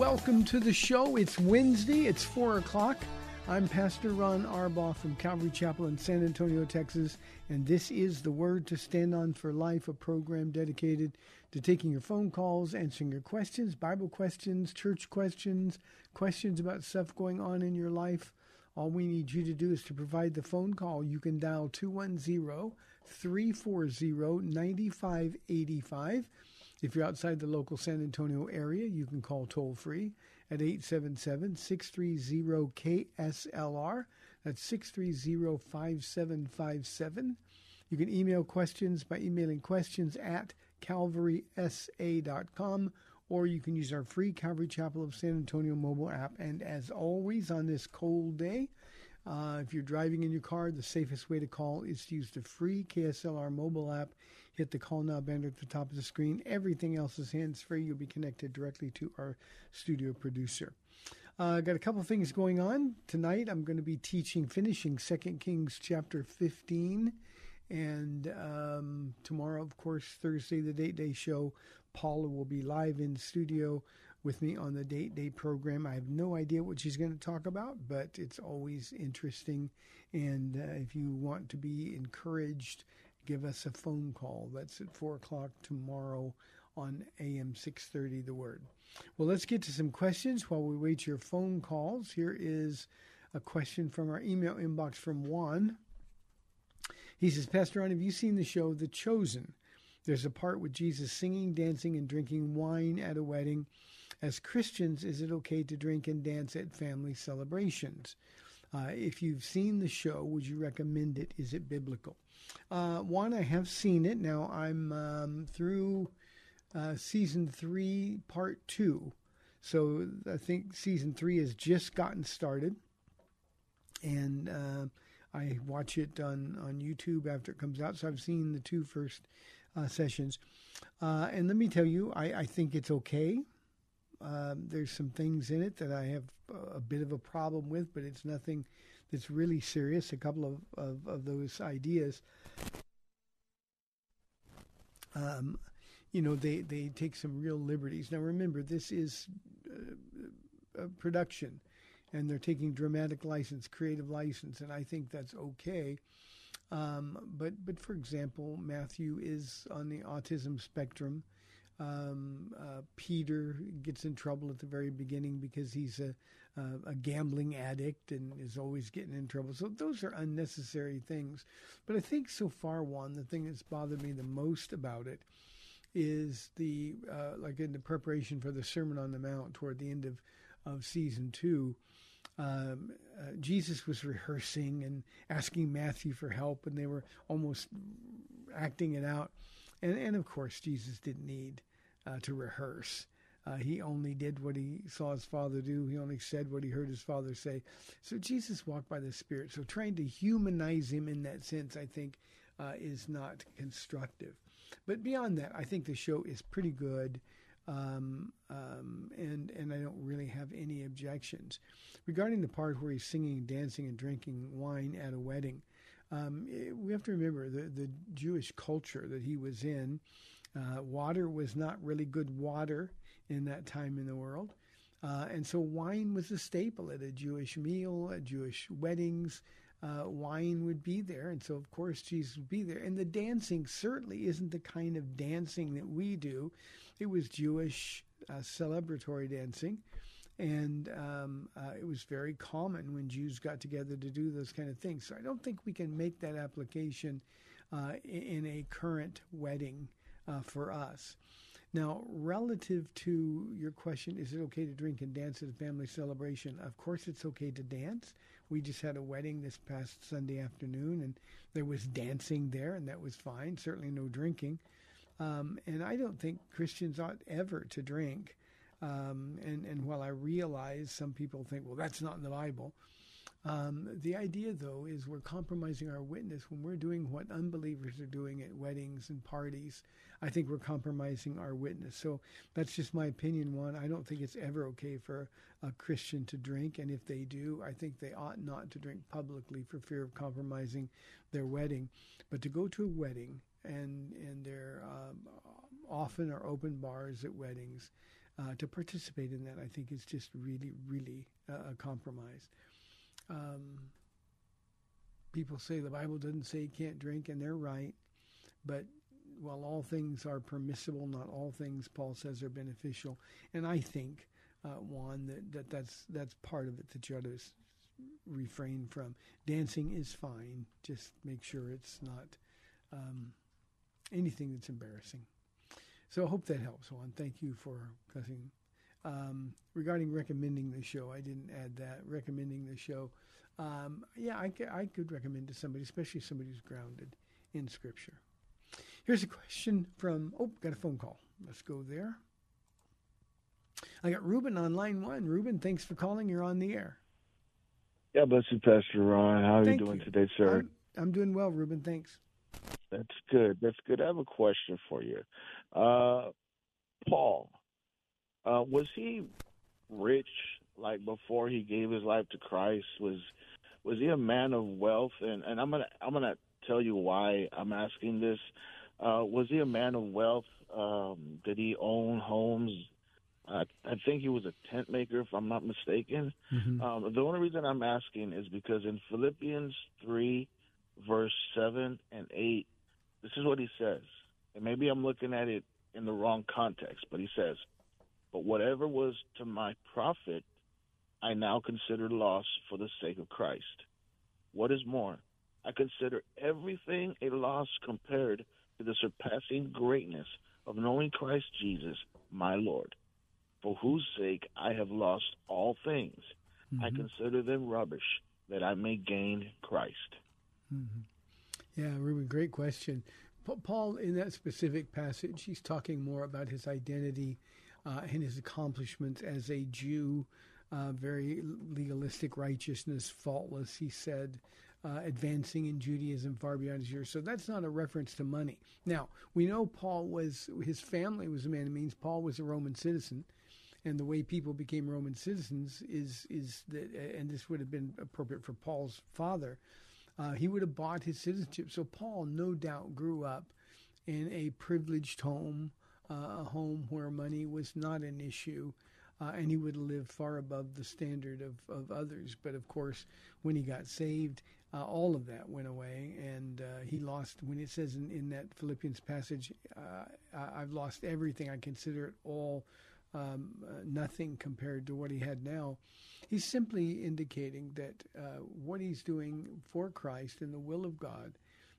Welcome to the show. It's Wednesday. It's 4 o'clock. I'm Pastor Ron Arbaugh from Calvary Chapel in San Antonio, Texas, and this is the Word to Stand On for Life, a program dedicated to taking your phone calls, answering your questions, Bible questions, church questions, questions about stuff going on in your life. All we need you to do is to provide the phone call. You can dial 210 340 9585. If you're outside the local San Antonio area, you can call toll free at 877 630 KSLR. That's 630 5757. You can email questions by emailing questions at calvarysa.com or you can use our free Calvary Chapel of San Antonio mobile app. And as always, on this cold day, uh, if you're driving in your car, the safest way to call is to use the free KSLR mobile app. Hit the call now banner at the top of the screen. Everything else is hands free. You'll be connected directly to our studio producer. I uh, got a couple things going on tonight. I'm going to be teaching, finishing Second Kings chapter 15, and um, tomorrow, of course, Thursday, the Date Day show. Paula will be live in studio with me on the Date Day program. I have no idea what she's going to talk about, but it's always interesting. And uh, if you want to be encouraged, give us a phone call. That's at four o'clock tomorrow on AM six thirty. The Word. Well, let's get to some questions while we wait your phone calls. Here is a question from our email inbox from Juan. He says, Pastor Ron, have you seen the show The Chosen? There's a part with Jesus singing, dancing, and drinking wine at a wedding. As Christians, is it okay to drink and dance at family celebrations? Uh, if you've seen the show, would you recommend it? Is it biblical? Uh, Juan, I have seen it. Now I'm um, through uh, season three, part two. So I think season three has just gotten started, and uh, I watch it on on YouTube after it comes out. So I've seen the two first uh, sessions, uh, and let me tell you, I, I think it's okay. Um, there's some things in it that I have a bit of a problem with, but it's nothing that's really serious. A couple of, of, of those ideas. Um, you know, they, they take some real liberties. Now, remember, this is uh, a production, and they're taking dramatic license, creative license, and I think that's okay. Um, but, but for example, Matthew is on the autism spectrum. Um, uh, Peter gets in trouble at the very beginning because he's a, a gambling addict and is always getting in trouble. So those are unnecessary things. But I think so far, Juan, the thing that's bothered me the most about it is the uh, like in the preparation for the Sermon on the Mount toward the end of of season two. Um, uh, Jesus was rehearsing and asking Matthew for help, and they were almost acting it out. And and of course, Jesus didn't need uh, to rehearse. Uh, he only did what he saw his father do. He only said what he heard his father say. So Jesus walked by the Spirit. So trying to humanize him in that sense, I think, uh, is not constructive. But beyond that, I think the show is pretty good. Um, um, and and I don't really have any objections regarding the part where he's singing, dancing, and drinking wine at a wedding. Um, it, we have to remember the the Jewish culture that he was in. Uh, water was not really good water in that time in the world. Uh, and so wine was a staple at a Jewish meal, at Jewish weddings. Uh, wine would be there. And so, of course, Jesus would be there. And the dancing certainly isn't the kind of dancing that we do. It was Jewish uh, celebratory dancing. And um, uh, it was very common when Jews got together to do those kind of things. So I don't think we can make that application in a current wedding uh, for us. Now, relative to your question, is it okay to drink and dance at a family celebration? Of course, it's okay to dance. We just had a wedding this past Sunday afternoon, and there was dancing there, and that was fine. Certainly no drinking. Um, and I don't think Christians ought ever to drink. Um, and, and while I realize some people think, well, that's not in the Bible, um, the idea, though, is we're compromising our witness when we're doing what unbelievers are doing at weddings and parties. I think we're compromising our witness. So that's just my opinion. Juan, I don't think it's ever okay for a Christian to drink, and if they do, I think they ought not to drink publicly for fear of compromising their wedding. But to go to a wedding, and and there um, often are open bars at weddings, uh, to participate in that, I think is just really, really uh, a compromise. Um, people say the Bible doesn't say you can't drink, and they're right. But while all things are permissible, not all things, Paul says, are beneficial. And I think, uh, Juan, that, that that's that's part of it that you ought to refrain from. Dancing is fine. Just make sure it's not um, anything that's embarrassing. So I hope that helps, Juan. Thank you for cussing. Um, regarding recommending the show, I didn't add that. Recommending the show, um, yeah, I, I could recommend to somebody, especially somebody who's grounded in Scripture. Here's a question from, oh, got a phone call. Let's go there. I got Ruben on line one. Ruben, thanks for calling. You're on the air. Yeah, bless you, Pastor Ron. How are Thank you doing you. today, sir? I'm, I'm doing well, Ruben. Thanks. That's good. That's good. I have a question for you. Uh, Paul, uh, was he rich like before he gave his life to Christ? Was was he a man of wealth? And and I'm gonna I'm gonna tell you why I'm asking this. Uh, was he a man of wealth? Um, did he own homes? I, I think he was a tent maker, if I'm not mistaken. Mm-hmm. Um, the only reason I'm asking is because in Philippians 3, verse 7 and 8, this is what he says. And maybe I'm looking at it in the wrong context, but he says, But whatever was to my profit, I now consider loss for the sake of Christ. What is more, I consider everything a loss compared to the surpassing greatness of knowing Christ Jesus, my Lord, for whose sake I have lost all things. I Mhm. consider them rubbish, that I may gain Christ. Mhm. Yeah, Ruben, great question. Paul, in that specific passage, he's talking more about his identity uh, and his accomplishments as a Jew, uh, very legalistic righteousness, faultless, he said, uh, advancing in Judaism far beyond his years. So that's not a reference to money. Now, we know Paul was, his family was a man of means. Paul was a Roman citizen. And the way people became Roman citizens is, is that, and this would have been appropriate for Paul's father, uh, he would have bought his citizenship. So Paul, no doubt, grew up in a privileged home, uh, a home where money was not an issue, uh, and he would live far above the standard of, of others. But of course, when he got saved, uh, all of that went away, and uh, he lost. When it says in, in that Philippians passage, uh, I've lost everything. I consider it all um, uh, nothing compared to what he had now. He's simply indicating that uh, what he's doing for Christ and the will of God,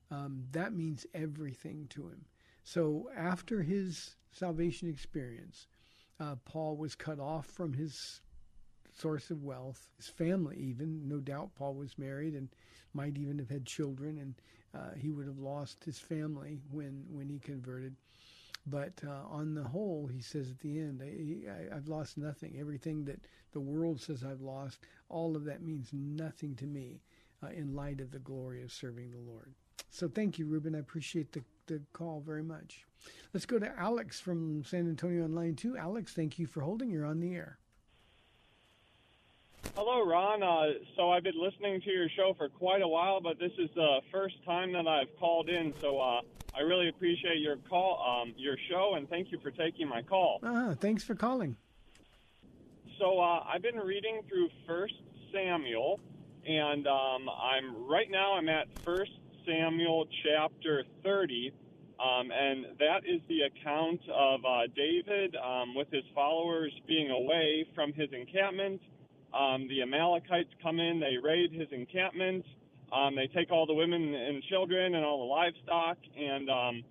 um, that means everything to him. So after his salvation experience, uh, Paul was cut off from his source of wealth, his family even. No doubt Paul was married and might even have had children, and uh, he would have lost his family when, when he converted. But uh, on the whole, he says at the end, I, I've lost nothing. Everything that the world says I've lost, all of that means nothing to me uh, in light of the glory of serving the Lord. So thank you, Ruben. I appreciate the, the call very much. Let's go to Alex from San Antonio on line two. Alex, thank you for holding. You're on the air. Hello, Ron. Uh, so I've been listening to your show for quite a while, but this is the first time that I've called in. So uh, I really appreciate your call, um, your show, and thank you for taking my call. Ah, thanks for calling. So uh, I've been reading through First Samuel, and um, I'm right now I'm at First Samuel chapter 30, um, and that is the account of uh, David um, with his followers being away from his encampment. Um, the Amalekites come in, they raid his encampment, um, they take all the women and children and all the livestock, and um,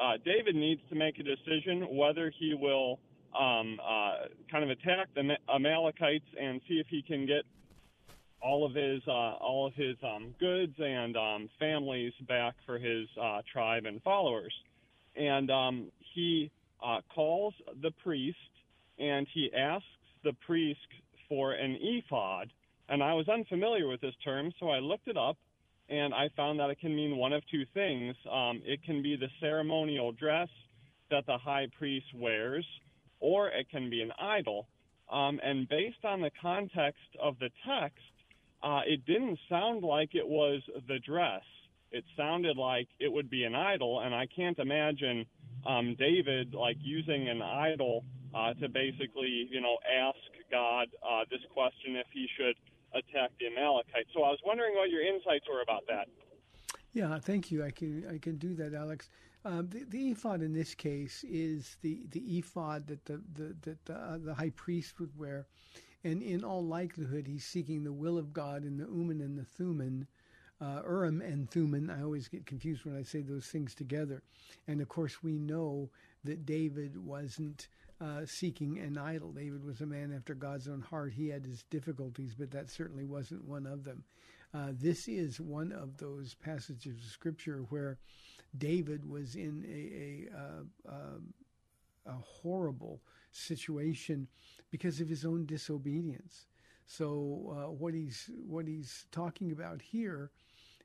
uh, David needs to make a decision whether he will um, uh, kind of attack the Amalekites and see if he can get all of his uh, all of his um, goods and um, families back for his uh, tribe and followers. And um, he uh, calls the priest and he asks the priest for an ephod. And I was unfamiliar with this term, so I looked it up and I found that it can mean one of two things. Um, it can be the ceremonial dress that the high priest wears, or it can be an idol. Um, and based on the context of the text, uh, it didn't sound like it was the dress. It sounded like it would be an idol, and I can't imagine um, David like using an idol uh, to basically, you know, ask God uh, this question if he should attack the Amalekites. So I was wondering what your insights were about that. Yeah, thank you. I can I can do that, Alex. Um, the, the, ephod in this case is the, the ephod that the the that the, uh, the high priest would wear, and in all likelihood, he's seeking the will of God in the Uman and the Thummim, uh, Urim and Thummim. I always get confused when I say those things together. And of course, we know that David wasn't uh, seeking an idol. David was a man after God's own heart. He had his difficulties, but that certainly wasn't one of them. Uh, this is one of those passages of Scripture where David was in a, a, a, um, a horrible situation because of his own disobedience. So uh, what he's what he's talking about here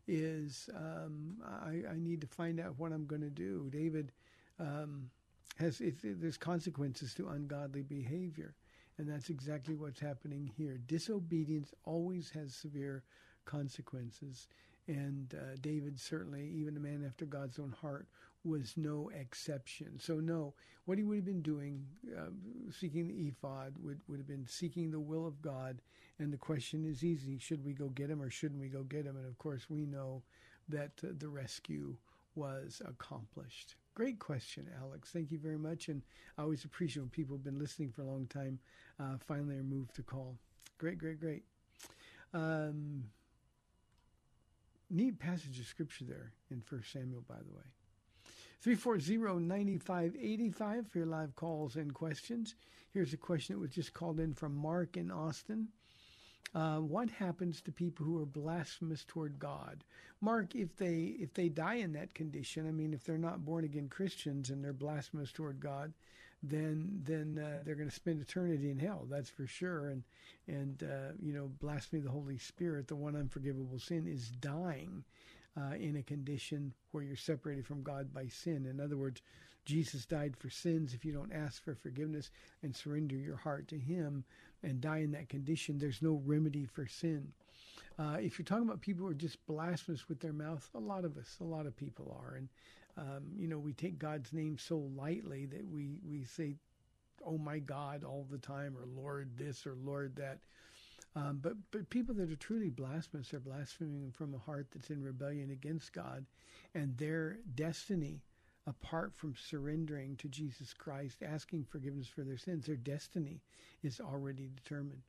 is um, I, I, need to find out what I'm going to do. David um, has it, there's consequences to ungodly behavior, and that's exactly what's happening here. Disobedience always has severe consequences, and uh, David certainly, even a man after God's own heart, was no exception. So, no, what he would have been doing, uh, seeking the ephod, would, would have been seeking the will of God. And the question is easy should we go get him or shouldn't we go get him? And of course, we know that uh, the rescue was accomplished. Great question, Alex. Thank you very much. And I always appreciate when people have been listening for a long time, uh, finally are moved to call. Great, great, great. Um, neat passage of scripture there in First Samuel, by the way. 340-9585 for your live calls and questions. Here's a question that was just called in from Mark in Austin. Uh, what happens to people who are blasphemous toward God? Mark, if they if they die in that condition, I mean, if they're not born again Christians and they're blasphemous toward God, then then uh, they're going to spend eternity in hell. That's for sure. And and uh, you know, blasphemy of the Holy Spirit, the one unforgivable sin, is dying uh, in a condition where you're separated from God by sin. In other words, Jesus died for sins. If you don't ask for forgiveness and surrender your heart to Him and die in that condition, there's no remedy for sin. Uh, if you're talking about people who are just blasphemous with their mouth, a lot of us, a lot of people are, and um, you know, we take God's name so lightly that we we say, "Oh my God," all the time, or "Lord this" or "Lord that." Um, but but people that are truly blasphemous are blaspheming from a heart that's in rebellion against God, and their destiny, apart from surrendering to Jesus Christ, asking forgiveness for their sins, their destiny is already determined.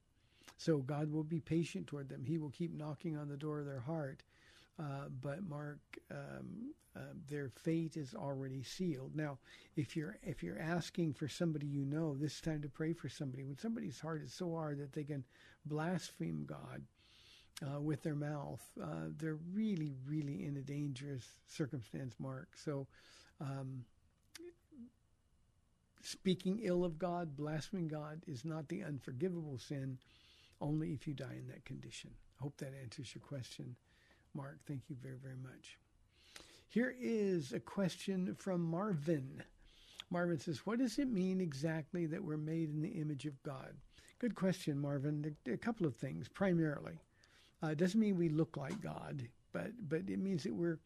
So God will be patient toward them. He will keep knocking on the door of their heart. Uh, but Mark, um, uh, their fate is already sealed. Now, if you're if you're asking for somebody you know, this is time to pray for somebody. When somebody's heart is so hard that they can blaspheme God uh, with their mouth, uh, they're really, really in a dangerous circumstance, Mark. So, um, speaking ill of God, blaspheming God, is not the unforgivable sin, only if you die in that condition. I hope that answers your question, Mark. Thank you very, very much. Here is a question from Marvin. Marvin says, What does it mean exactly that we're made in the image of God? Good question, Marvin. A couple of things, primarily. Uh, it doesn't mean we look like God, but, but it means that we're,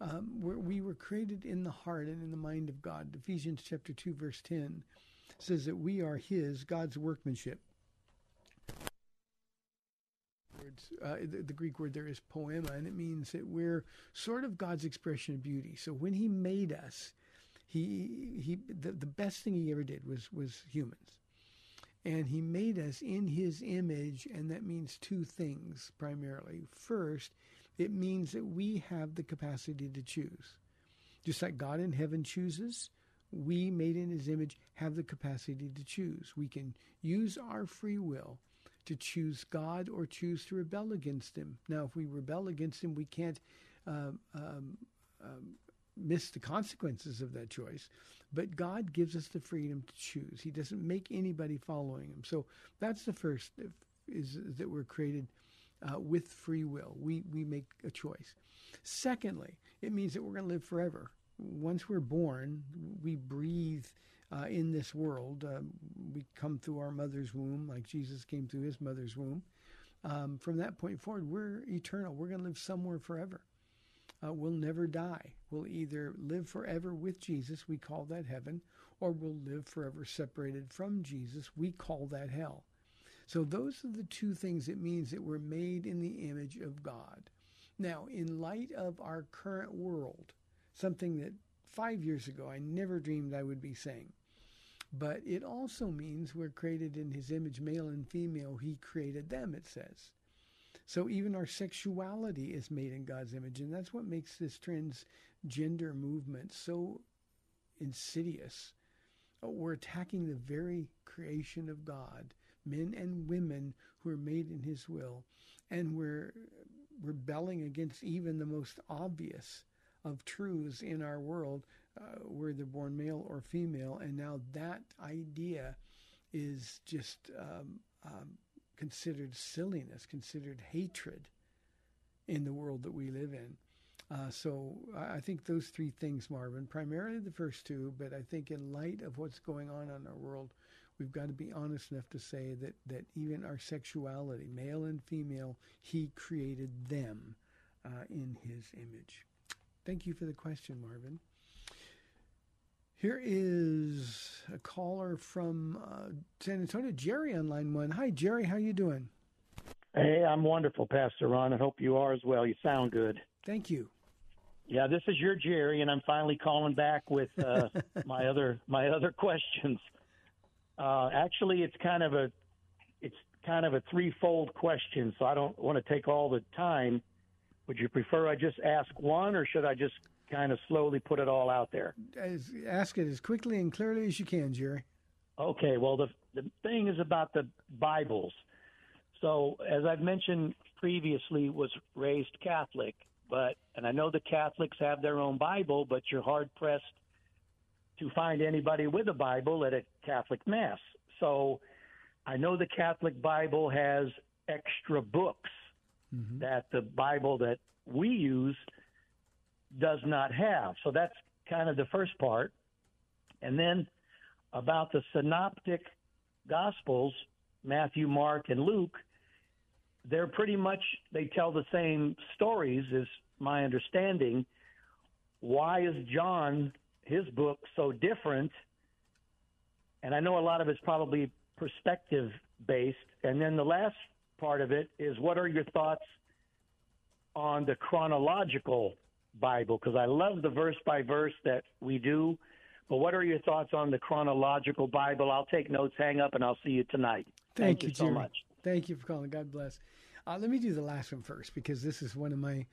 um, we're, we were created in the heart and in the mind of God. Ephesians chapter 2, verse 10 says that we are His, God's workmanship. Uh, the, the, Greek word there is poema, and it means that we're sort of God's expression of beauty. So when He made us, He He the, the best thing He ever did was was humans, and He made us in His image, and that means two things primarily. First, it means that we have the capacity to choose, just like God in heaven chooses. We, made in His image, have the capacity to choose. We can use our free will to choose God or choose to rebel against Him. Now, if we rebel against Him, we can't um, um, um, miss the consequences of that choice. But God gives us the freedom to choose. He doesn't make anybody following Him. So that's the first is, that we're created uh, with free will. We we make a choice. Secondly, it means that we're going to live forever. Once we're born, we breathe uh, in this world. Uh, we come through our mother's womb, like Jesus came through his mother's womb. Um, from that point forward, we're eternal. We're going to live somewhere forever. Uh, we'll never die. We'll either live forever with Jesus, we call that heaven, or we'll live forever separated from Jesus, we call that hell. So those are the two things it means that we're made in the image of God. Now, in light of our current world, something that five years ago I never dreamed I would be saying, but it also means we're created in his image, male and female. He created them, it says. So even our sexuality is made in God's image. And that's what makes this transgender movement so insidious. Oh, we're attacking the very creation of God, men and women who are made in his will. And we're rebelling against even the most obvious of truths in our world uh, they're born male or female, and now that idea is just um, um, considered silliness, considered hatred in the world that we live in. Uh, so I think those three things, Marvin, primarily the first two, but I think in light of what's going on in our world, we've got to be honest enough to say that, that even our sexuality, male and female, he created them uh, in his image. Thank you for the question, Marvin. Here is a caller from uh, San Antonio, Jerry on line one. Hi, Jerry. How you doing? Hey, I'm wonderful, Pastor Ron. I hope you are as well. You sound good. Thank you. Yeah, this is your Jerry, and I'm finally calling back with uh, my other my other questions. Uh, actually, it's kind of a it's kind of a threefold question, so I don't want to take all the time. Would you prefer I just ask one, or should I just kind of slowly put it all out there. As, ask it as quickly and clearly as you can, Jerry. Okay. Well, the the thing is about the Bibles. So, as I've mentioned previously, was raised Catholic, but and I know the Catholics have their own Bible, but you're hard pressed to find anybody with a Bible at a Catholic mass. So, I know the Catholic Bible has extra books mm-hmm. that the Bible that we use does not have. So that's kind of the first part. And then about the synoptic gospels, Matthew, Mark, and Luke, they're pretty much they tell the same stories is my understanding. Why is John his book so different? And I know a lot of it's probably perspective based. And then the last part of it is what are your thoughts on the chronological Bible because I love the verse by verse that we do. But what are your thoughts on the chronological Bible? I'll take notes, hang up, and I'll see you tonight. Thank, Thank you, you so Jerry. much. Thank you for calling. God bless. Uh, let me do the last one first because this is one of my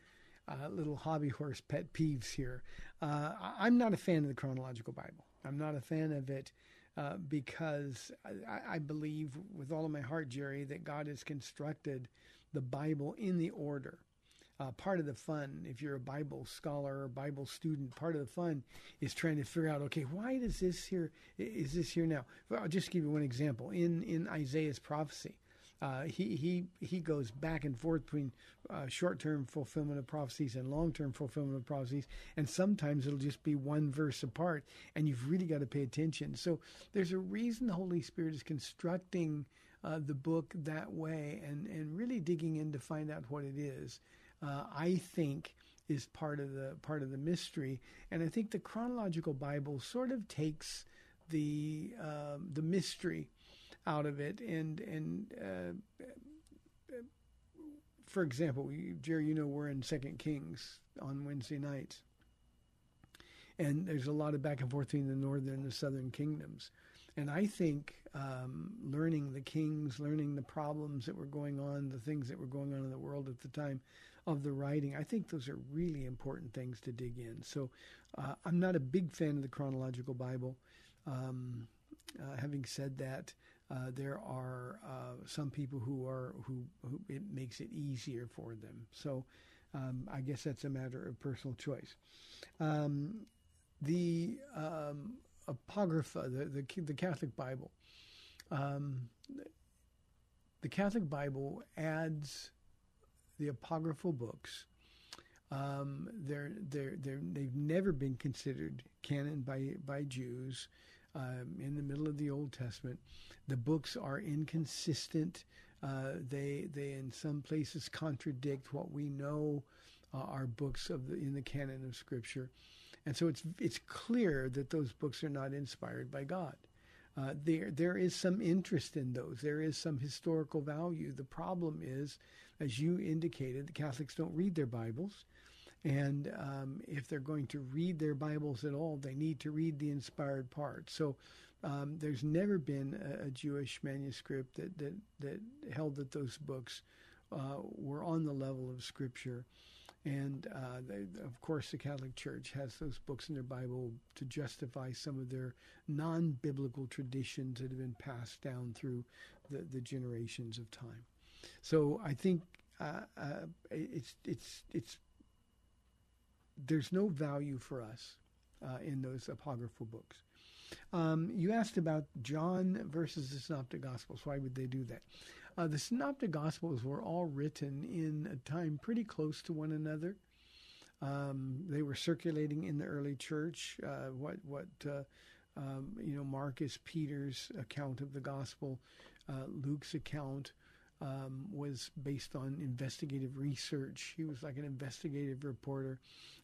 uh, little hobby horse pet peeves here. Uh, I'm not a fan of the chronological Bible. I'm not a fan of it uh, because I, I, believe with all of my heart, Jerry, that God has constructed the Bible in the order uh, part of the fun, if you're a Bible scholar or Bible student, part of the fun is trying to figure out, okay, why does this here, is this here now? I'll just give you one example. In, in Isaiah's prophecy, Uh, he he he goes back and forth between uh, short-term fulfillment of prophecies and long-term fulfillment of prophecies, and sometimes it'll just be one verse apart, and you've really got to pay attention. So there's a reason the Holy Spirit is constructing uh, the book that way, and and really digging in to find out what it is. Uh, I think is part of the part of the mystery, and I think the chronological Bible sort of takes the um, the mystery out of it. And and uh, for example, Jerry, you know, we're in Second Kings on Wednesday nights, and there's a lot of back and forth between the northern and the southern kingdoms. And I think um, learning the kings, learning the problems that were going on, the things that were going on in the world at the time of the writing, I think those are really important things to dig in. So uh, I'm not a big fan of the chronological Bible. Um, uh, having said that, uh, there are uh, some people who are who, who, it makes it easier for them. So um, I guess that's a matter of personal choice. Um, the um, apocrypha, the, the, the Catholic Bible, um, the Catholic Bible adds the apocryphal books. Um, they're, they're, they're, they've never been considered canon by, by Jews um, in the middle of the Old Testament. The books are inconsistent. Uh, they they in some places contradict what we know uh, are books of the, in the canon of Scripture, and so it's it's clear that those books are not inspired by God. Uh, there there is some interest in those. There is some historical value. The problem is, as you indicated, the Catholics don't read their Bibles. And um, if they're going to read their Bibles at all, they need to read the inspired part. So um, there's never been a, a, Jewish manuscript that, that, that held that those books uh, were on the level of Scripture. And uh, they, of course, the Catholic Church has those books in their Bible to justify some of their non biblical traditions that have been passed down through the, the generations of time. So I think uh, uh it's, it's, it's there's no value for us uh, in those apocryphal books. Um, you asked about John versus the Synoptic Gospels. Why would they do that? Uh, the Synoptic Gospels were all written in a time pretty close to one another. Um, they were circulating in the early church. Uh, what what uh, um, you know, Mark is Peter's account of the gospel, uh, Luke's account, um, was based on investigative research. He was like an investigative reporter.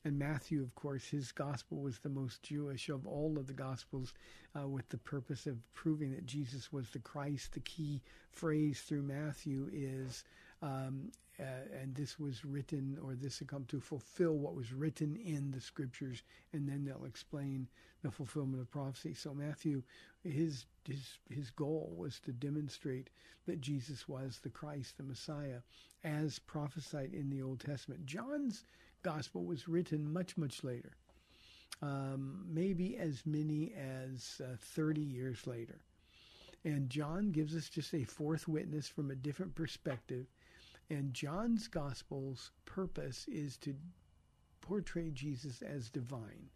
And Matthew, of course, his gospel was the most Jewish of all of the gospels, uh, with the purpose of proving that Jesus was the Christ. The key phrase through Matthew is um, uh, and this was written, or this had come to fulfill what was written in the scriptures, and then they'll explain the fulfillment of prophecy. So Matthew, his his his goal was to demonstrate that Jesus was the Christ, the Messiah, as prophesied in the Old Testament. John's gospel was written much much later, um, maybe as many as uh, 30 years later. And John gives us just a fourth witness from a different perspective and John's Gospel's purpose is to portray Jesus as divine,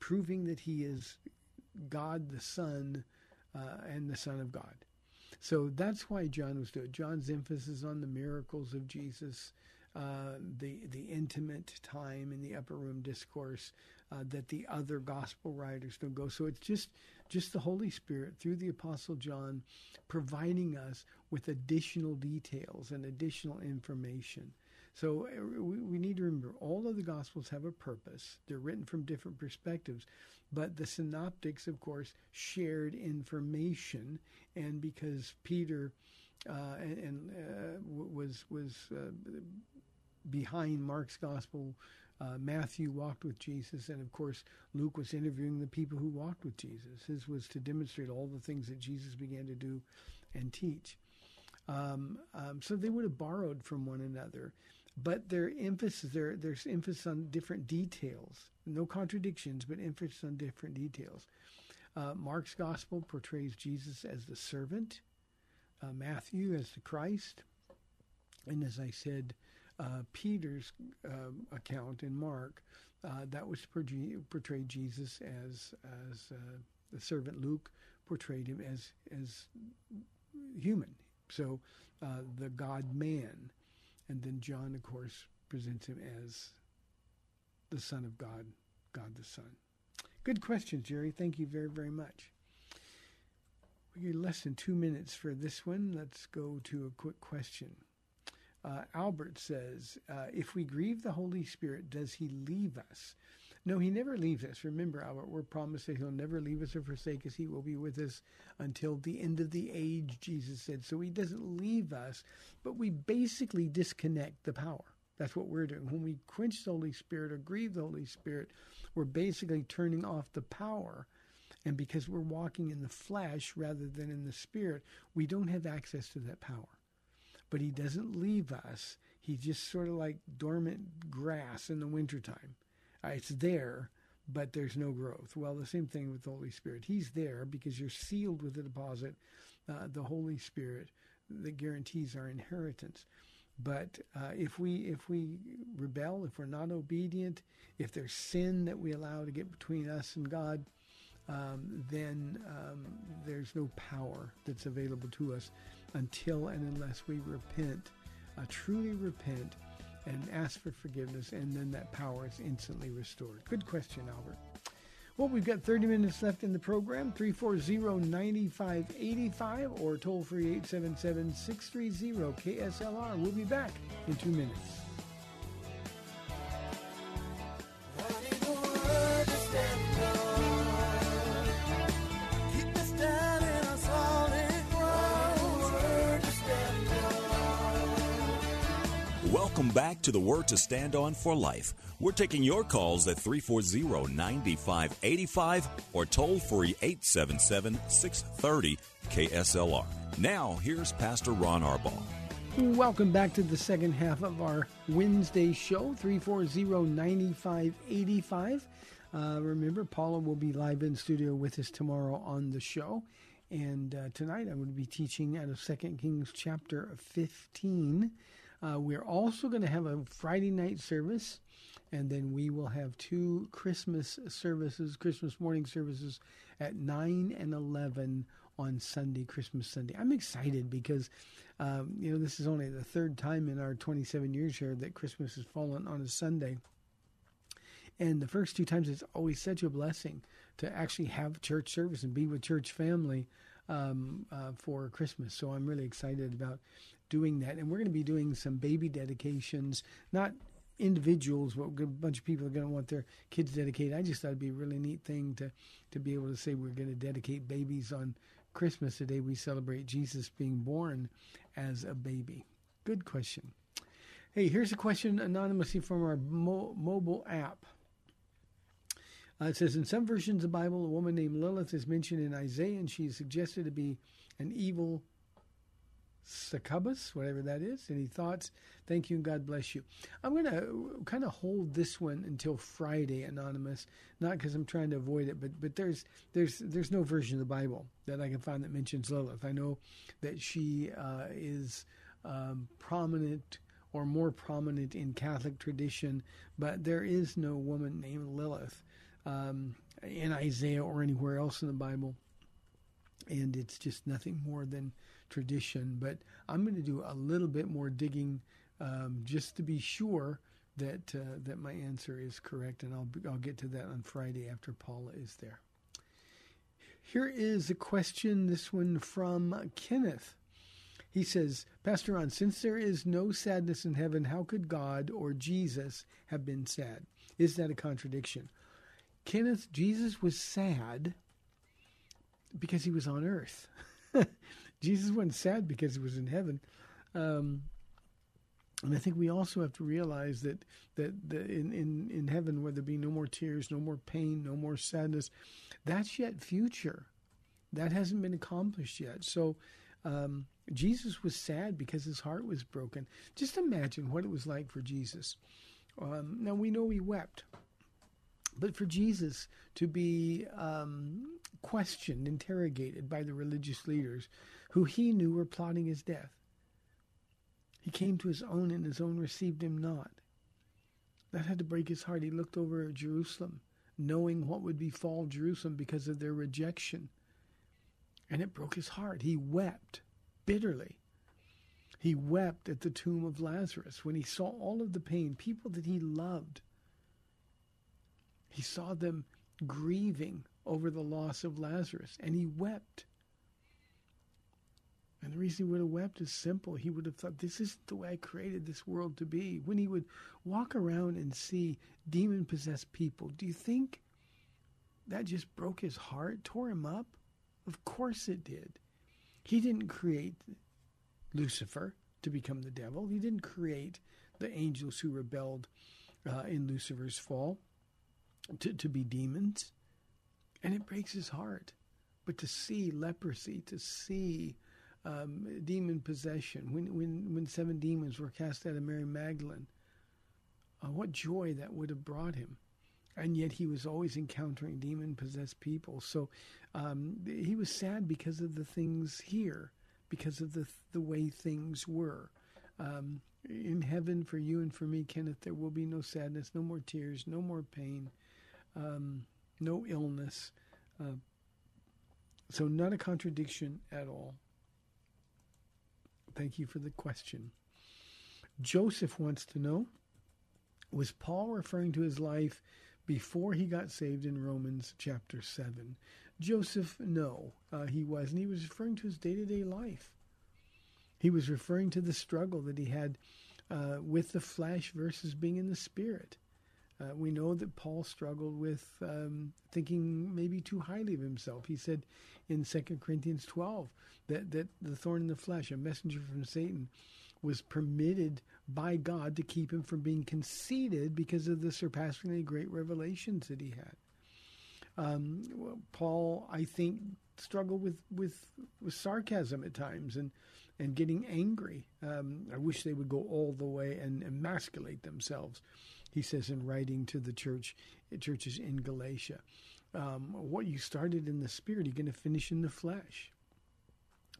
proving that he is God the Son uh, and the Son of God. So that's why John was doing. John's emphasis on the miracles of Jesus, uh, the the intimate time in the upper room discourse uh, that the other gospel writers don't go. So it's just just the Holy Spirit through the Apostle John providing us with additional details and additional information. So uh, we, we need to remember all of the Gospels have a purpose. They're written from different perspectives. But the synoptics, of course, shared information. And because Peter uh, and, and uh, was, was uh, behind Mark's Gospel, uh, Matthew walked with Jesus, and of course, Luke was interviewing the people who walked with Jesus. His was to demonstrate all the things that Jesus began to do and teach. Um, um, so they would have borrowed from one another, but their emphasis, their, there's emphasis on different details. No contradictions, but emphasis on different details. Uh, Mark's gospel portrays Jesus as the servant, uh, Matthew as the Christ, and as I said, uh, Peter's um, account in Mark, uh, that was to portray Jesus as as uh, the servant Luke portrayed him as as human, So uh, the God man. And then John, of course, presents him as the Son of God, God the Son. Good questions, Jerry. Thank you very, very much. We get less than two minutes for this one. Let's go to a quick question. Uh, Albert says, uh, If we grieve the Holy Spirit, does he leave us? No, he never leaves us. Remember, Albert, we're promised that he'll never leave us or forsake us. He will be with us until the end of the age, Jesus said. So he doesn't leave us, but we basically disconnect the power. That's what we're doing. When we quench the Holy Spirit or grieve the Holy Spirit, we're basically turning off the power. And because we're walking in the flesh rather than in the spirit, we don't have access to that power. But he doesn't leave us. He's just sort of like dormant grass in the wintertime. Uh, it's there, but there's no growth. Well, the same thing with the Holy Spirit. He's there because you're sealed with the deposit, uh, the Holy Spirit that guarantees our inheritance. But uh, if we if we rebel, if we're not obedient, if there's sin that we allow to get between us and God, um, then um, there's no power that's available to us until and unless we repent, uh, truly repent, and ask for forgiveness, and then that power is instantly restored. Good question, Albert. Well, we've got 30 minutes left in the program. 340-9585 or toll free 877-630 KSLR. We'll be back in two minutes. Welcome back to the Word to Stand On for Life. We're taking your calls at 340 9585 or toll free 877 630 KSLR. Now, here's Pastor Ron Arbaugh. Welcome back to the second half of our Wednesday show, 340-9585. Uh, remember, Paula will be live in studio with us tomorrow on the show. And uh, tonight I'm going to be teaching out of 2 Kings chapter 15. Uh, we're also going to have a Friday night service, and then we will have two Christmas services, Christmas morning services at 9 and 11 on Sunday, Christmas Sunday. I'm excited because, um, you know, this is only the third time in our 27 years here that Christmas has fallen on a Sunday. And the first two times, it's always such a blessing to actually have church service and be with church family um, uh, for Christmas. So I'm really excited about doing that. And we're going to be doing some baby dedications, not individuals, but a bunch of people are going to want their kids dedicated. I just thought it'd be a really neat thing to, to be able to say we're going to dedicate babies on Christmas, the day we celebrate Jesus being born as a baby. Good question. Hey, here's a question anonymously from our mo- mobile app. Uh, it says in some versions of the Bible, a woman named Lilith is mentioned in Isaiah, and she is suggested to be an evil succubus, whatever that is. Any thoughts? Thank you, and God bless you. I'm going to kind of hold this one until Friday, anonymous. Not because I'm trying to avoid it, but but there's there's there's no version of the Bible that I can find that mentions Lilith. I know that she uh, is um, prominent or more prominent in Catholic tradition, but there is no woman named Lilith um, in Isaiah or anywhere else in the Bible. And it's just nothing more than tradition. But I'm going to do a little bit more digging um, just to be sure that uh, that my answer is correct, and I'll I'll get to that on Friday after Paula is there. Here is a question. This one from Kenneth. He says, Pastor Ron, since there is no sadness in heaven, how could God or Jesus have been sad? Is that a contradiction? Kenneth, Jesus was sad because he was on earth. Jesus wasn't sad because he was in heaven. Um, and I think we also have to realize that that the, in, in in heaven, where there be no more tears, no more pain, no more sadness, that's yet future. That hasn't been accomplished yet. So um, Jesus was sad because his heart was broken. Just imagine what it was like for Jesus. Um, now we know he wept, but for Jesus to be um, questioned, interrogated by the religious leaders who he knew were plotting his death. He came to his own, and his own received him not. That had to break his heart. He looked over at Jerusalem, knowing what would befall Jerusalem because of their rejection. And it broke his heart. He wept bitterly. He wept at the tomb of Lazarus when he saw all of the pain, people that he loved. He saw them grieving over the loss of Lazarus, and he wept. Reason he would have wept is simple. He would have thought, this isn't the way I created this world to be. When he would walk around and see demon possessed people, do you think that just broke his heart, tore him up? Of course it did. He didn't create Lucifer to become the devil, he didn't create the angels who rebelled uh, in Lucifer's fall to, to be demons. And it breaks his heart. But to see leprosy, to see um, demon possession, when, when, when seven demons were cast out of Mary Magdalene, uh, what joy that would have brought him. And yet he was always encountering demon possessed people. So um, he was sad because of the things here, because of the, the way things were. Um, in heaven, for you and for me, Kenneth, there will be no sadness, no more tears, no more pain, um, no illness. Uh, so, not a contradiction at all. Thank you for the question. Joseph wants to know Was Paul referring to his life before he got saved in Romans chapter 7? Joseph, no, uh, he wasn't. He was referring to his day to day life. He was referring to the struggle that he had uh, with the flesh versus being in the spirit. Uh, we know that Paul struggled with um, thinking maybe too highly of himself. He said in 2 Corinthians 12 that, that the thorn in the flesh, a messenger from Satan, was permitted by God to keep him from being conceited because of the surpassingly great revelations that he had. Um, Paul, I think, struggled with, with, with sarcasm at times and, and getting angry. Um, I wish they would go all the way and emasculate themselves he says in writing to the church churches in Galatia. Um, what you started in the spirit, you're going to finish in the flesh.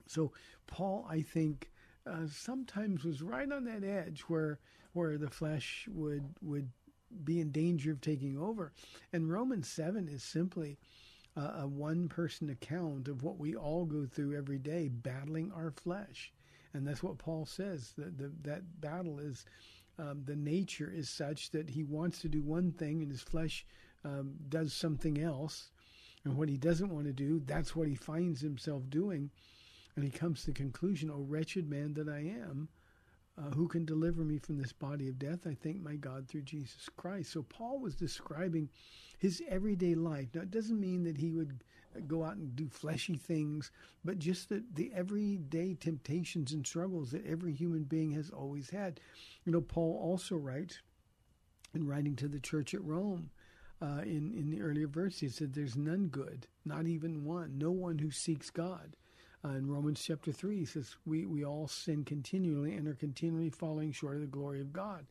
So Paul, I think, uh, sometimes was right on that edge where where the flesh would would be in danger of taking over. And Romans seven is simply uh, a one person account of what we all go through every day, battling our flesh. And that's what Paul says that the, that battle is um, the nature is such that he wants to do one thing and his flesh um, does something else. And what he doesn't want to do, that's what he finds himself doing. And he comes to the conclusion, O wretched man that I am, uh, who can deliver me from this body of death? I thank my God through Jesus Christ. So Paul was describing his everyday life. Now, it doesn't mean that he would go out and do fleshy things, but just the, the everyday temptations and struggles that every human being has always had. You know, Paul also writes in writing to the church at Rome. Uh, in in the earlier verse, he said, "There's none good, not even one. No one who seeks God." Uh, in Romans chapter three, he says, "We we all sin continually and are continually falling short of the glory of God."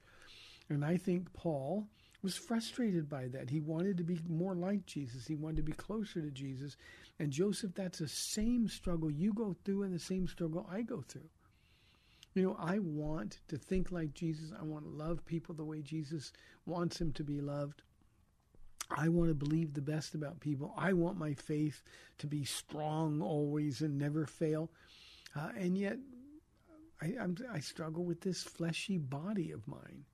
And I think Paul was frustrated by that. He wanted to be more like Jesus. He wanted to be closer to Jesus. And Joseph, that's the same struggle you go through and the same struggle I go through. You know, I want to think like Jesus. I want to love people the way Jesus wants them to be loved. I want to believe the best about people. I want my faith to be strong always and never fail. Uh, and yet, I, I struggle with this fleshy body of mine.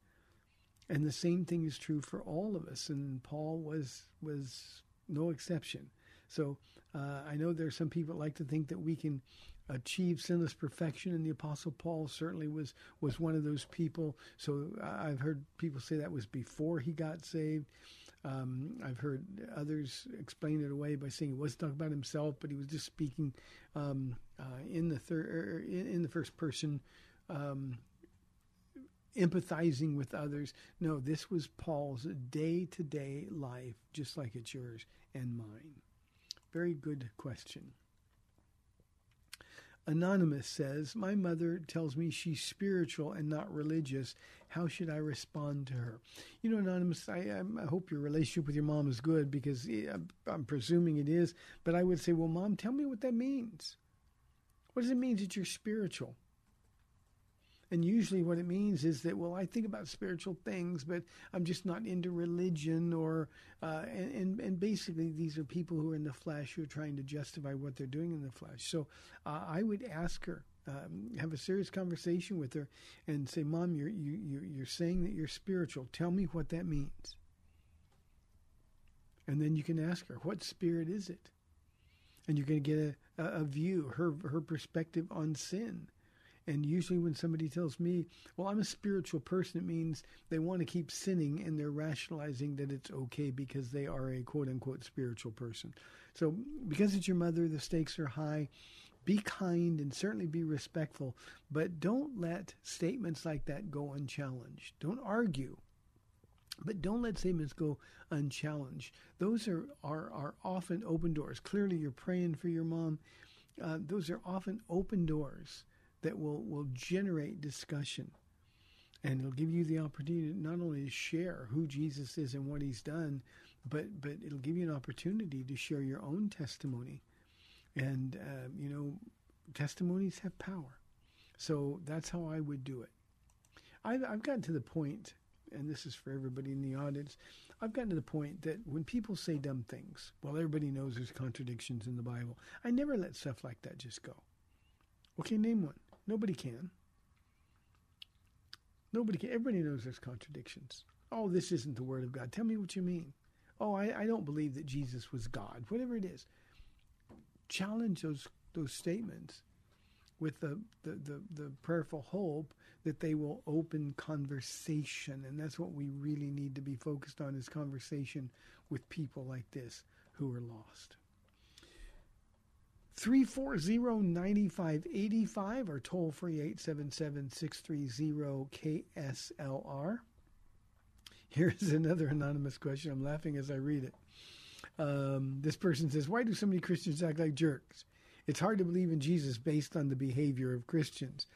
And the same thing is true for all of us, and Paul was was no exception. So uh, I know there are some people that like to think that we can achieve sinless perfection, and the Apostle Paul certainly was was one of those people. So I've heard people say that was before he got saved. Um, I've heard others explain it away by saying he wasn't talking about himself, but he was just speaking um, uh, in the third er, in, in, the first person um, empathizing with others. No, this was Paul's day to day life, just like it's yours and mine. Very good question. Anonymous says, My mother tells me she's spiritual and not religious. How should I respond to her? You know, Anonymous, I, I hope your relationship with your mom is good because eh, I'm presuming it is. But I would say, Well, mom, tell me what that means. What does it mean that you're spiritual? And usually, what it means is that, well, I think about spiritual things, but I'm just not into religion, or uh, and, and, and basically, these are people who are in the flesh who are trying to justify what they're doing in the flesh. So, uh, I would ask her Um, have a serious conversation with her and say, "Mom, you're you, you you're saying that you're spiritual. Tell me what that means." And then you can ask her, "What spirit is it?" And you're going to get a, a view, her her perspective on sin. And usually, when somebody tells me, well, I'm a spiritual person, it means they want to keep sinning and they're rationalizing that it's okay because they are a quote unquote spiritual person. So, because it's your mother, the stakes are high. Be kind and certainly be respectful, but don't let statements like that go unchallenged. Don't argue, but don't let statements go unchallenged. Those are, are, are often open doors. Clearly, you're praying for your mom. Uh, those are often open doors that will, will generate discussion. And it'll give you the opportunity not only to share who Jesus is and what he's done, but, but it'll give you an opportunity to share your own testimony. And, uh, you know, testimonies have power. So that's how I would do it. I've, I've gotten to the point, and this is for everybody in the audience, I've gotten to the point that when people say dumb things, well, everybody knows there's contradictions in the Bible. I never let stuff like that just go. Okay, name one. Nobody can. Nobody can. Everybody knows there's contradictions. Oh, this isn't the Word of God. Tell me what you mean. Oh, I, I don't believe that Jesus was God. Whatever it is, challenge those those statements with the, the, the, the prayerful hope that they will open conversation. And that's what we really need to be focused on is conversation with people like this who are lost. 340-9585 or toll free 877-630-KSLR. Here's another anonymous question. I'm laughing as I read it. Um, this person says, Why do so many Christians act like jerks? It's hard to believe in Jesus based on the behavior of Christians.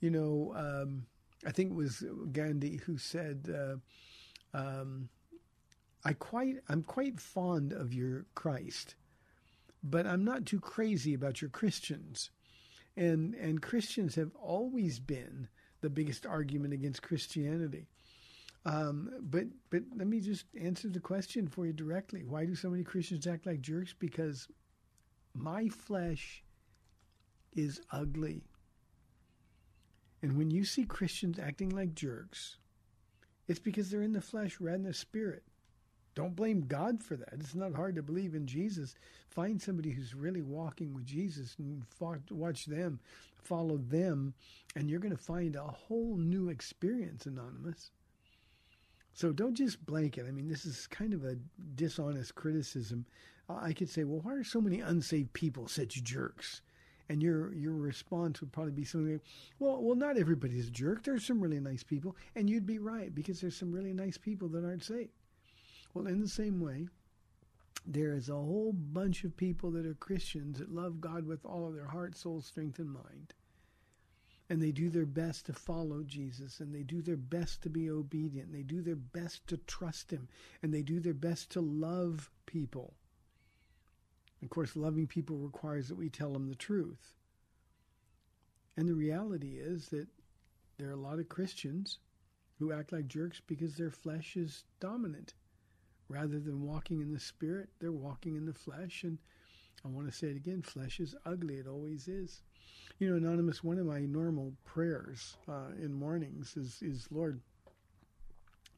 You know, um, I think it was Gandhi who said, uh, um, "I quite, I'm quite fond of your Christ, but I'm not too crazy about your Christians." And and Christians have always been the biggest argument against Christianity. Um, but but let me just answer the question for you directly. Why do so many Christians act like jerks? Because my flesh is ugly. And when you see Christians acting like jerks, it's because they're in the flesh rather than the spirit. Don't blame God for that. It's not hard to believe in Jesus. Find somebody who's really walking with Jesus and watch them, follow them, and you're going to find a whole new experience, Anonymous. So don't just blanket. I mean, this is kind of a dishonest criticism I could say, well, why are so many unsaved people such jerks? And your your response would probably be something like, well, well, not everybody's a jerk. There's some really nice people, and you'd be right because there's some really nice people that aren't saved. Well, in the same way, there is a whole bunch of people that are Christians that love God with all of their heart, soul, strength, and mind. And they do their best to follow Jesus, and they do their best to be obedient, and they do their best to trust Him, and they do their best to love people. Of course, loving people requires that we tell them the truth. And the reality is that there are a lot of Christians who act like jerks because their flesh is dominant. Rather than walking in the spirit, they're walking in the flesh. And I want to say it again flesh is ugly. It always is. You know, Anonymous, one of my normal prayers uh, in mornings is, is Lord,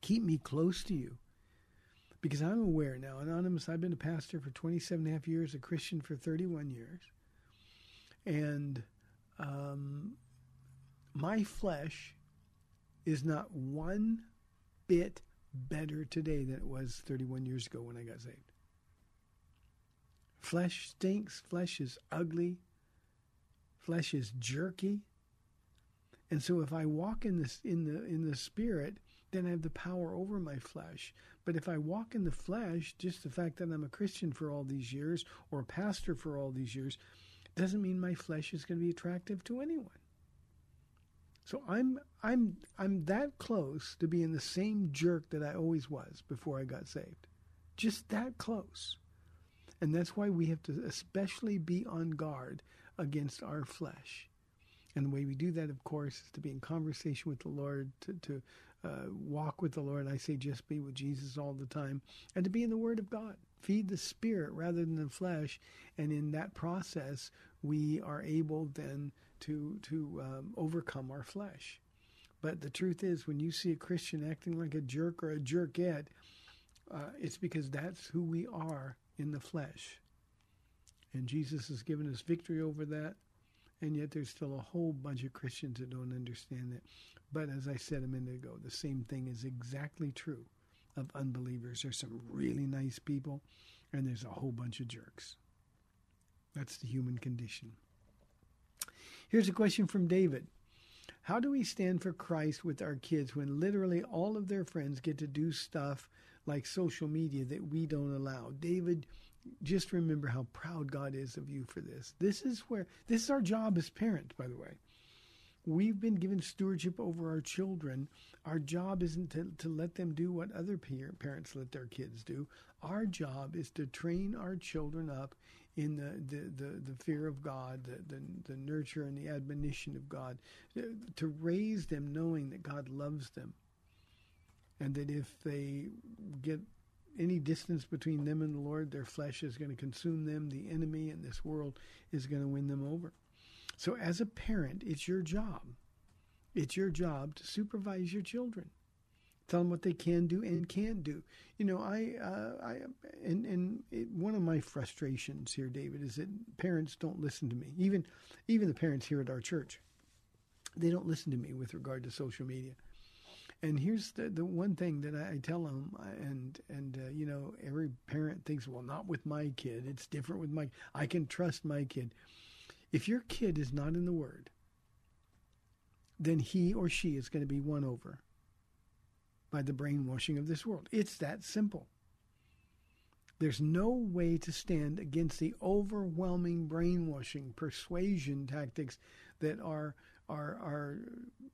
keep me close to you because I'm aware now, Anonymous, I've been a pastor for 27 and a half years, a Christian for 31 years. And um, my flesh is not one bit better today than it was 31 years ago when I got saved. Flesh stinks, flesh is ugly, flesh is jerky. And so if I walk in this in the in the spirit, then I have the power over my flesh. But if I walk in the flesh, just the fact that I'm a Christian for all these years or a pastor for all these years doesn't mean my flesh is going to be attractive to anyone. So I'm I'm I'm that close to being the same jerk that I always was before I got saved. Just that close. And that's why we have to especially be on guard against our flesh. And the way we do that, of course, is to be in conversation with the Lord, to, to uh, walk with the Lord. I say just be with Jesus all the time, and to be in the Word of God. Feed the Spirit rather than the flesh, and in that process, we are able then to to um, overcome our flesh. But the truth is, when you see a Christian acting like a jerk or a jerkette, uh, it's because that's who we are in the flesh. And Jesus has given us victory over that. And yet there's still a whole bunch of Christians that don't understand that. But as I said a minute ago, the same thing is exactly true of unbelievers. There's some really nice people, and there's a whole bunch of jerks. That's the human condition. Here's a question from David. How do we stand for Christ with our kids when literally all of their friends get to do stuff like social media that we don't allow? David, just remember how proud God is of you for this. This is where this is our job as parents, by the way. We've been given stewardship over our children. Our job isn't to, to let them do what other parents let their kids do. Our job is to train our children up in the, the, the, the fear of God, the, the, the nurture and the admonition of God, uh, to raise them knowing that God loves them. And that if they get any distance between them and the Lord, their flesh is going to consume them. The enemy in this world is going to win them over. So, as a parent, it's your job. It's your job to supervise your children, tell them what they can do and can't do. You know, I, uh, I, and and it, one of my frustrations here, David, is that parents don't listen to me. Even, even the parents here at our church, they don't listen to me with regard to social media. And here's the the one thing that I tell them, and and uh, you know, every parent thinks, well, not with my kid. It's different with my. I can trust my kid. If your kid is not in the Word, then he or she is going to be won over by the brainwashing of this world. It's that simple. There's no way to stand against the overwhelming brainwashing, persuasion tactics that are are are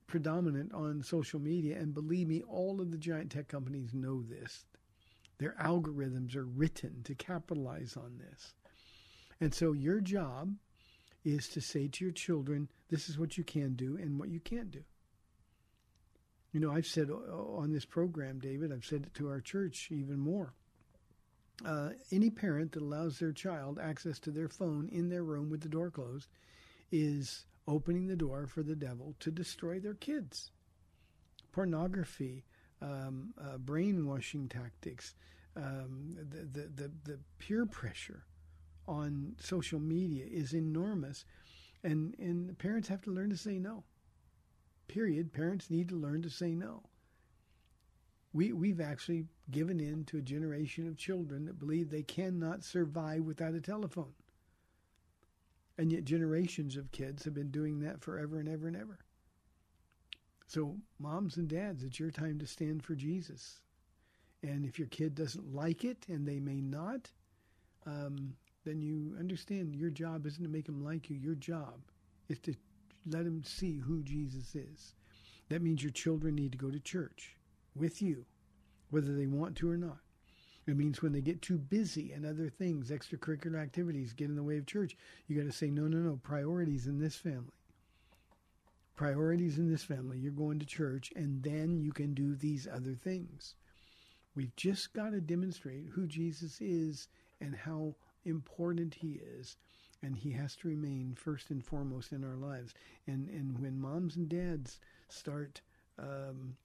predominant on social media. And believe me, all of the giant tech companies know this. Their algorithms are written to capitalize on this. And so your job is to say to your children, this is what you can do and what you can't do. You know, I've said on this program, David, I've said it to our church even more. Uh, any parent that allows their child access to their phone in their room with the door closed is opening the door for the devil to destroy their kids. Pornography, um, uh, brainwashing tactics, um, the, the, the, the peer pressure on social media is enormous. And, and parents have to learn to say no. Period. Parents need to learn to say no. We, we've actually given in to a generation of children that believe they cannot survive without a telephone. And yet, generations of kids have been doing that forever and ever and ever. So, moms and dads, it's your time to stand for Jesus. And if your kid doesn't like it, and they may not, um, then you understand your job isn't to make them like you. Your job is to let them see who Jesus is. That means your children need to go to church with you, whether they want to or not. It means when they get too busy and other things, extracurricular activities get in the way of church, you got to say, no, no, no, priorities in this family. Priorities in this family. You're going to church, and then you can do these other things. We've just got to demonstrate who Jesus is and how important he is and he has to remain first and foremost in our lives. And and when moms and dads start um,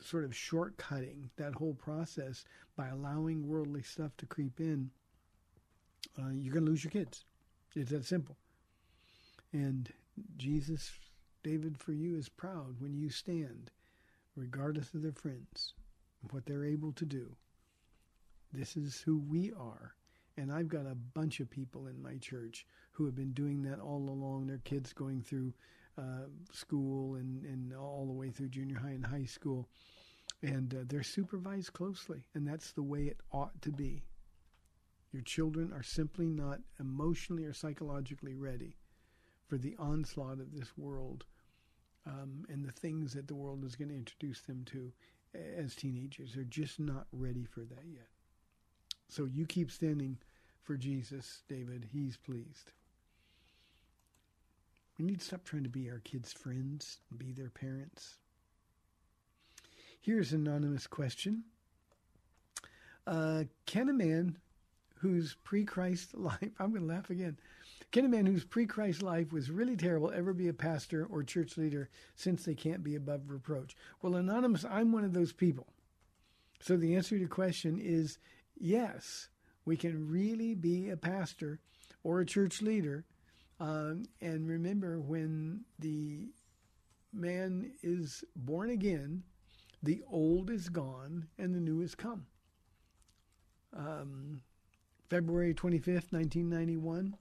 sort of shortcutting that whole process by allowing worldly stuff to creep in uh, you're going to lose your kids. It's that simple. And jesus david for you is proud when you stand regardless of their friends what they're able to do. This is who we are and I've got a bunch of people in my church who have been doing that all along. Their kids going through uh, school and, and all the way through junior high and high school. And uh, they're supervised closely. And that's the way it ought to be. Your children are simply not emotionally or psychologically ready for the onslaught of this world um, and the things that the world is going to introduce them to as teenagers. They're just not ready for that yet. So you keep standing for Jesus, David. He's pleased. We need to stop trying to be our kids' friends, and be their parents. Here's an anonymous question. Uh, can a man whose pre Christ life, I'm going to laugh again, Can a man whose pre Christ life was really terrible ever be a pastor or church leader since they can't be above reproach? Well, Anonymous, I'm one of those people. So the answer to your question is yes, we can really be a pastor or a church leader. Um, and remember, when the man is born again, the old is gone and the new has come. Um, February 25th, 1991,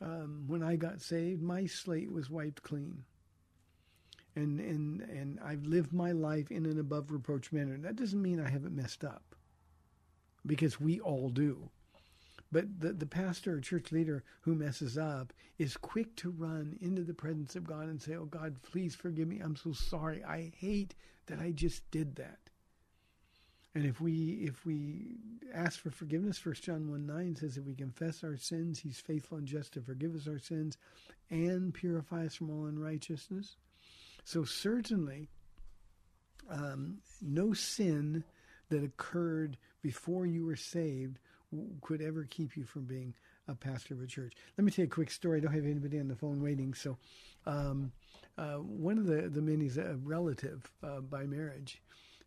um, when I got saved, my slate was wiped clean. And, and, and I've lived my life in an above reproach manner. That doesn't mean I haven't messed up, because we all do. But the, the pastor or church leader who messes up is quick to run into the presence of God and say, Oh, God, please forgive me. I'm so sorry. I hate that I just did that. And if we if we ask for forgiveness, First John 1 9 says if we confess our sins, he's faithful and just to forgive us our sins and purify us from all unrighteousness. So certainly um, no sin that occurred before you were saved could ever keep you from being a pastor of a church. Let me tell you a quick story. I don't have anybody on the phone waiting. So, um, uh, one of the, the men, he's a relative uh, by marriage.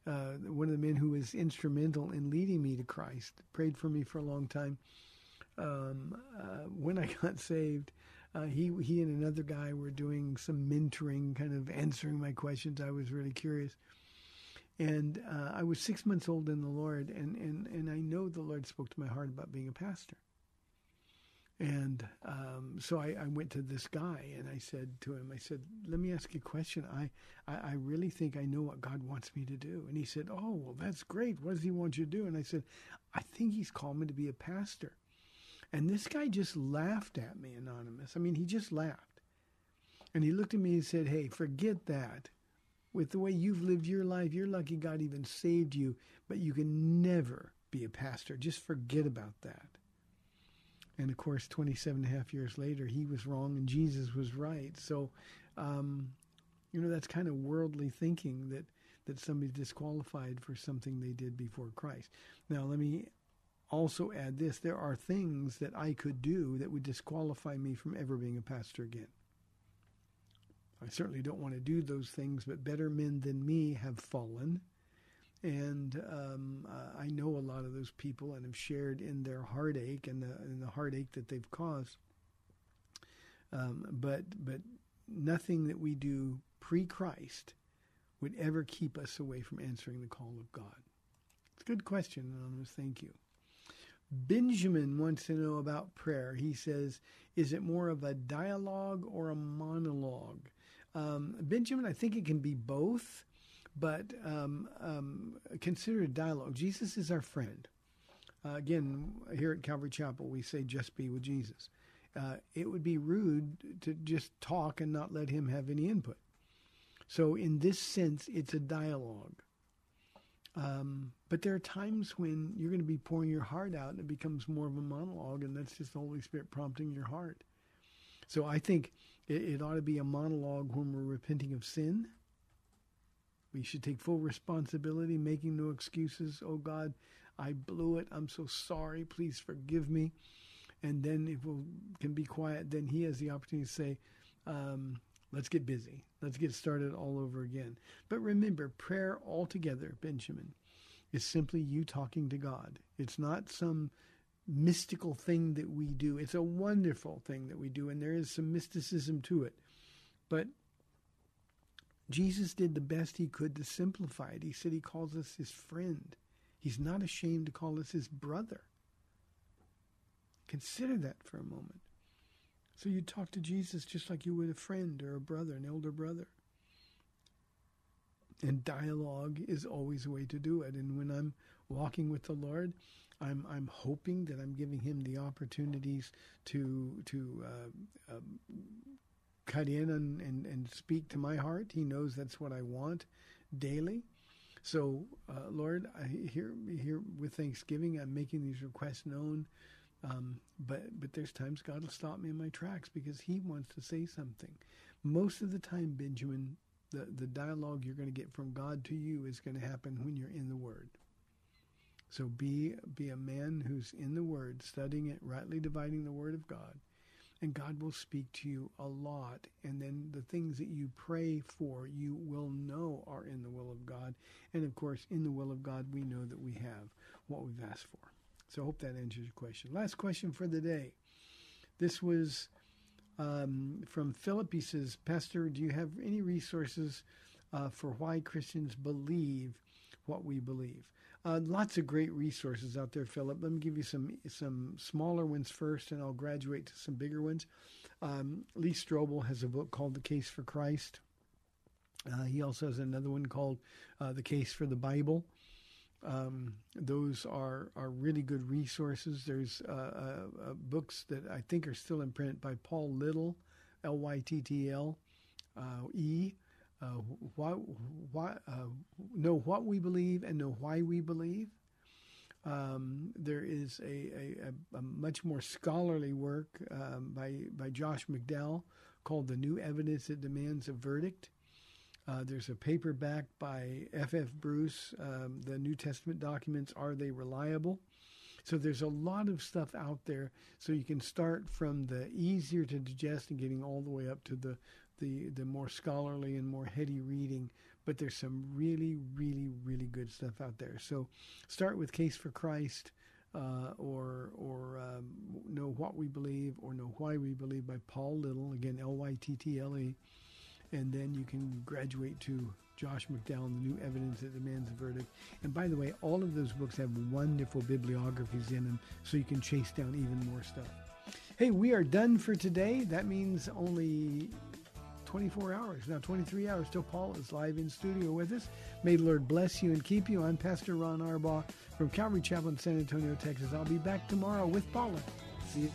Uh, one of the men who was instrumental in leading me to Christ, prayed for me for a long time. Um, uh, when I got saved, uh, he he and another guy were doing some mentoring, kind of answering my questions. I was really curious. And uh, I was six months old in the Lord, and, and, and I know the Lord spoke to my heart about being a pastor. And um, so I, I, went to this guy and I said to him, I said, let me ask you a question. I, I, I, really think I know what God wants me to do. And he said, oh, well, that's great. What does he want you to do? And I said, I think he's called me to be a pastor. And this guy just laughed at me, Anonymous. I mean, he just laughed. And he looked at me and said, hey, forget that with the way you've lived your life, you're lucky God even saved you, but you can never be a pastor. Just forget about that. And of course, 27 and a half years later, he was wrong and Jesus was right. So, um, you know, that's kind of worldly thinking that, that somebody's disqualified for something they did before Christ. Now, let me also add this there are things that I could do that would disqualify me from ever being a pastor again. I certainly don't want to do those things, but better men than me have fallen. And um, I know a lot of those people and have shared in their heartache and the, and the heartache that they've caused. Um, but but nothing that we do pre Christ would ever keep us away from answering the call of God. It's a good question, Anonymous. Thank you. Benjamin wants to know about prayer. He says, Is it more of a dialogue or a monologue? Um, Benjamin, I think it can be both, but um, um, consider a dialogue. Jesus is our friend. Uh, again, here at Calvary Chapel, we say, just be with Jesus. Uh, it would be rude to just talk and not let him have any input. So, in this sense, it's a dialogue. Um, but there are times when you're going to be pouring your heart out and it becomes more of a monologue, and that's just the Holy Spirit prompting your heart. So I think it, it ought to be a monologue when we're repenting of sin. We should take full responsibility, making no excuses. Oh God, I blew it. I'm so sorry. Please forgive me. And then if we can be quiet, then he has the opportunity to say, um, let's get busy. Let's get started all over again. But remember, prayer altogether, Benjamin, is simply you talking to God. It's not some mystical thing that we do. It's a wonderful thing that we do, and there is some mysticism to it. But Jesus did the best he could to simplify it. He said he calls us his friend. He's not ashamed to call us his brother. Consider that for a moment. So you talk to Jesus just like you would a friend or a brother, an elder brother. And dialogue is always a way to do it. And when I'm walking with the Lord, I'm I'm hoping that I'm giving him the opportunities to to uh, uh, cut in and, and, and speak to my heart. He knows that's what I want daily. So, uh, Lord, I here here with Thanksgiving, I'm making these requests known. Um, but but there's times God will stop me in my tracks because He wants to say something. Most of the time, Benjamin, the the dialogue you're going to get from God to you is going to happen when you're in the Word. So be be a man who's in the Word, studying it, rightly dividing the Word of God. and God will speak to you a lot. And then the things that you pray for, you will know are in the will of God. And of course, in the will of God, we know that we have what we've asked for. So I hope that answers your question. Last question for the day. This was um, from Philip. He says, Pastor, do you have any resources uh, for why Christians believe what we believe? Uh, lots of great resources out there, Philip. Let me give you some some smaller ones first, and I'll graduate to some bigger ones. Um, Lee Strobel has a book called The Case for Christ. Uh, he also has another one called uh, The Case for the Bible. Um, those are are really good resources. There's uh, uh, uh, books that I think are still in print by Paul Little, L Y T T L E uh, why, why, uh, know what we believe and know why we believe. Um, there is a, a, a, much more scholarly work um, by, by Josh McDowell called The New Evidence That Demands a Verdict. Uh, there's a paperback by F. F. Bruce, um, The New Testament Documents Are They Reliable? So there's a lot of stuff out there. So you can start from the easier to digest and getting all the way up to the the the more scholarly and more heady reading, but there's some really, really, really good stuff out there. So start with Case for Christ, uh, or or um, know what we believe, or know why we believe by Paul Little. Again, L Y T T L E, and then you can graduate to Josh McDowell, The New Evidence That Demands a Verdict. And by the way, all of those books have wonderful bibliographies in them, so you can chase down even more stuff. Hey, we are done for today. That means only 24 hours, now 23 hours till Paul is live in studio with us. May the Lord bless you and keep you. I'm Pastor Ron Arbaugh from Calvary Chapel in San Antonio, Texas. I'll be back tomorrow with Paula. See you.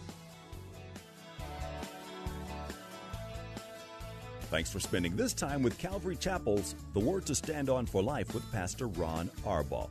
Thanks for spending this time with Calvary Chapel's The Word to Stand On for Life with Pastor Ron Arbaugh.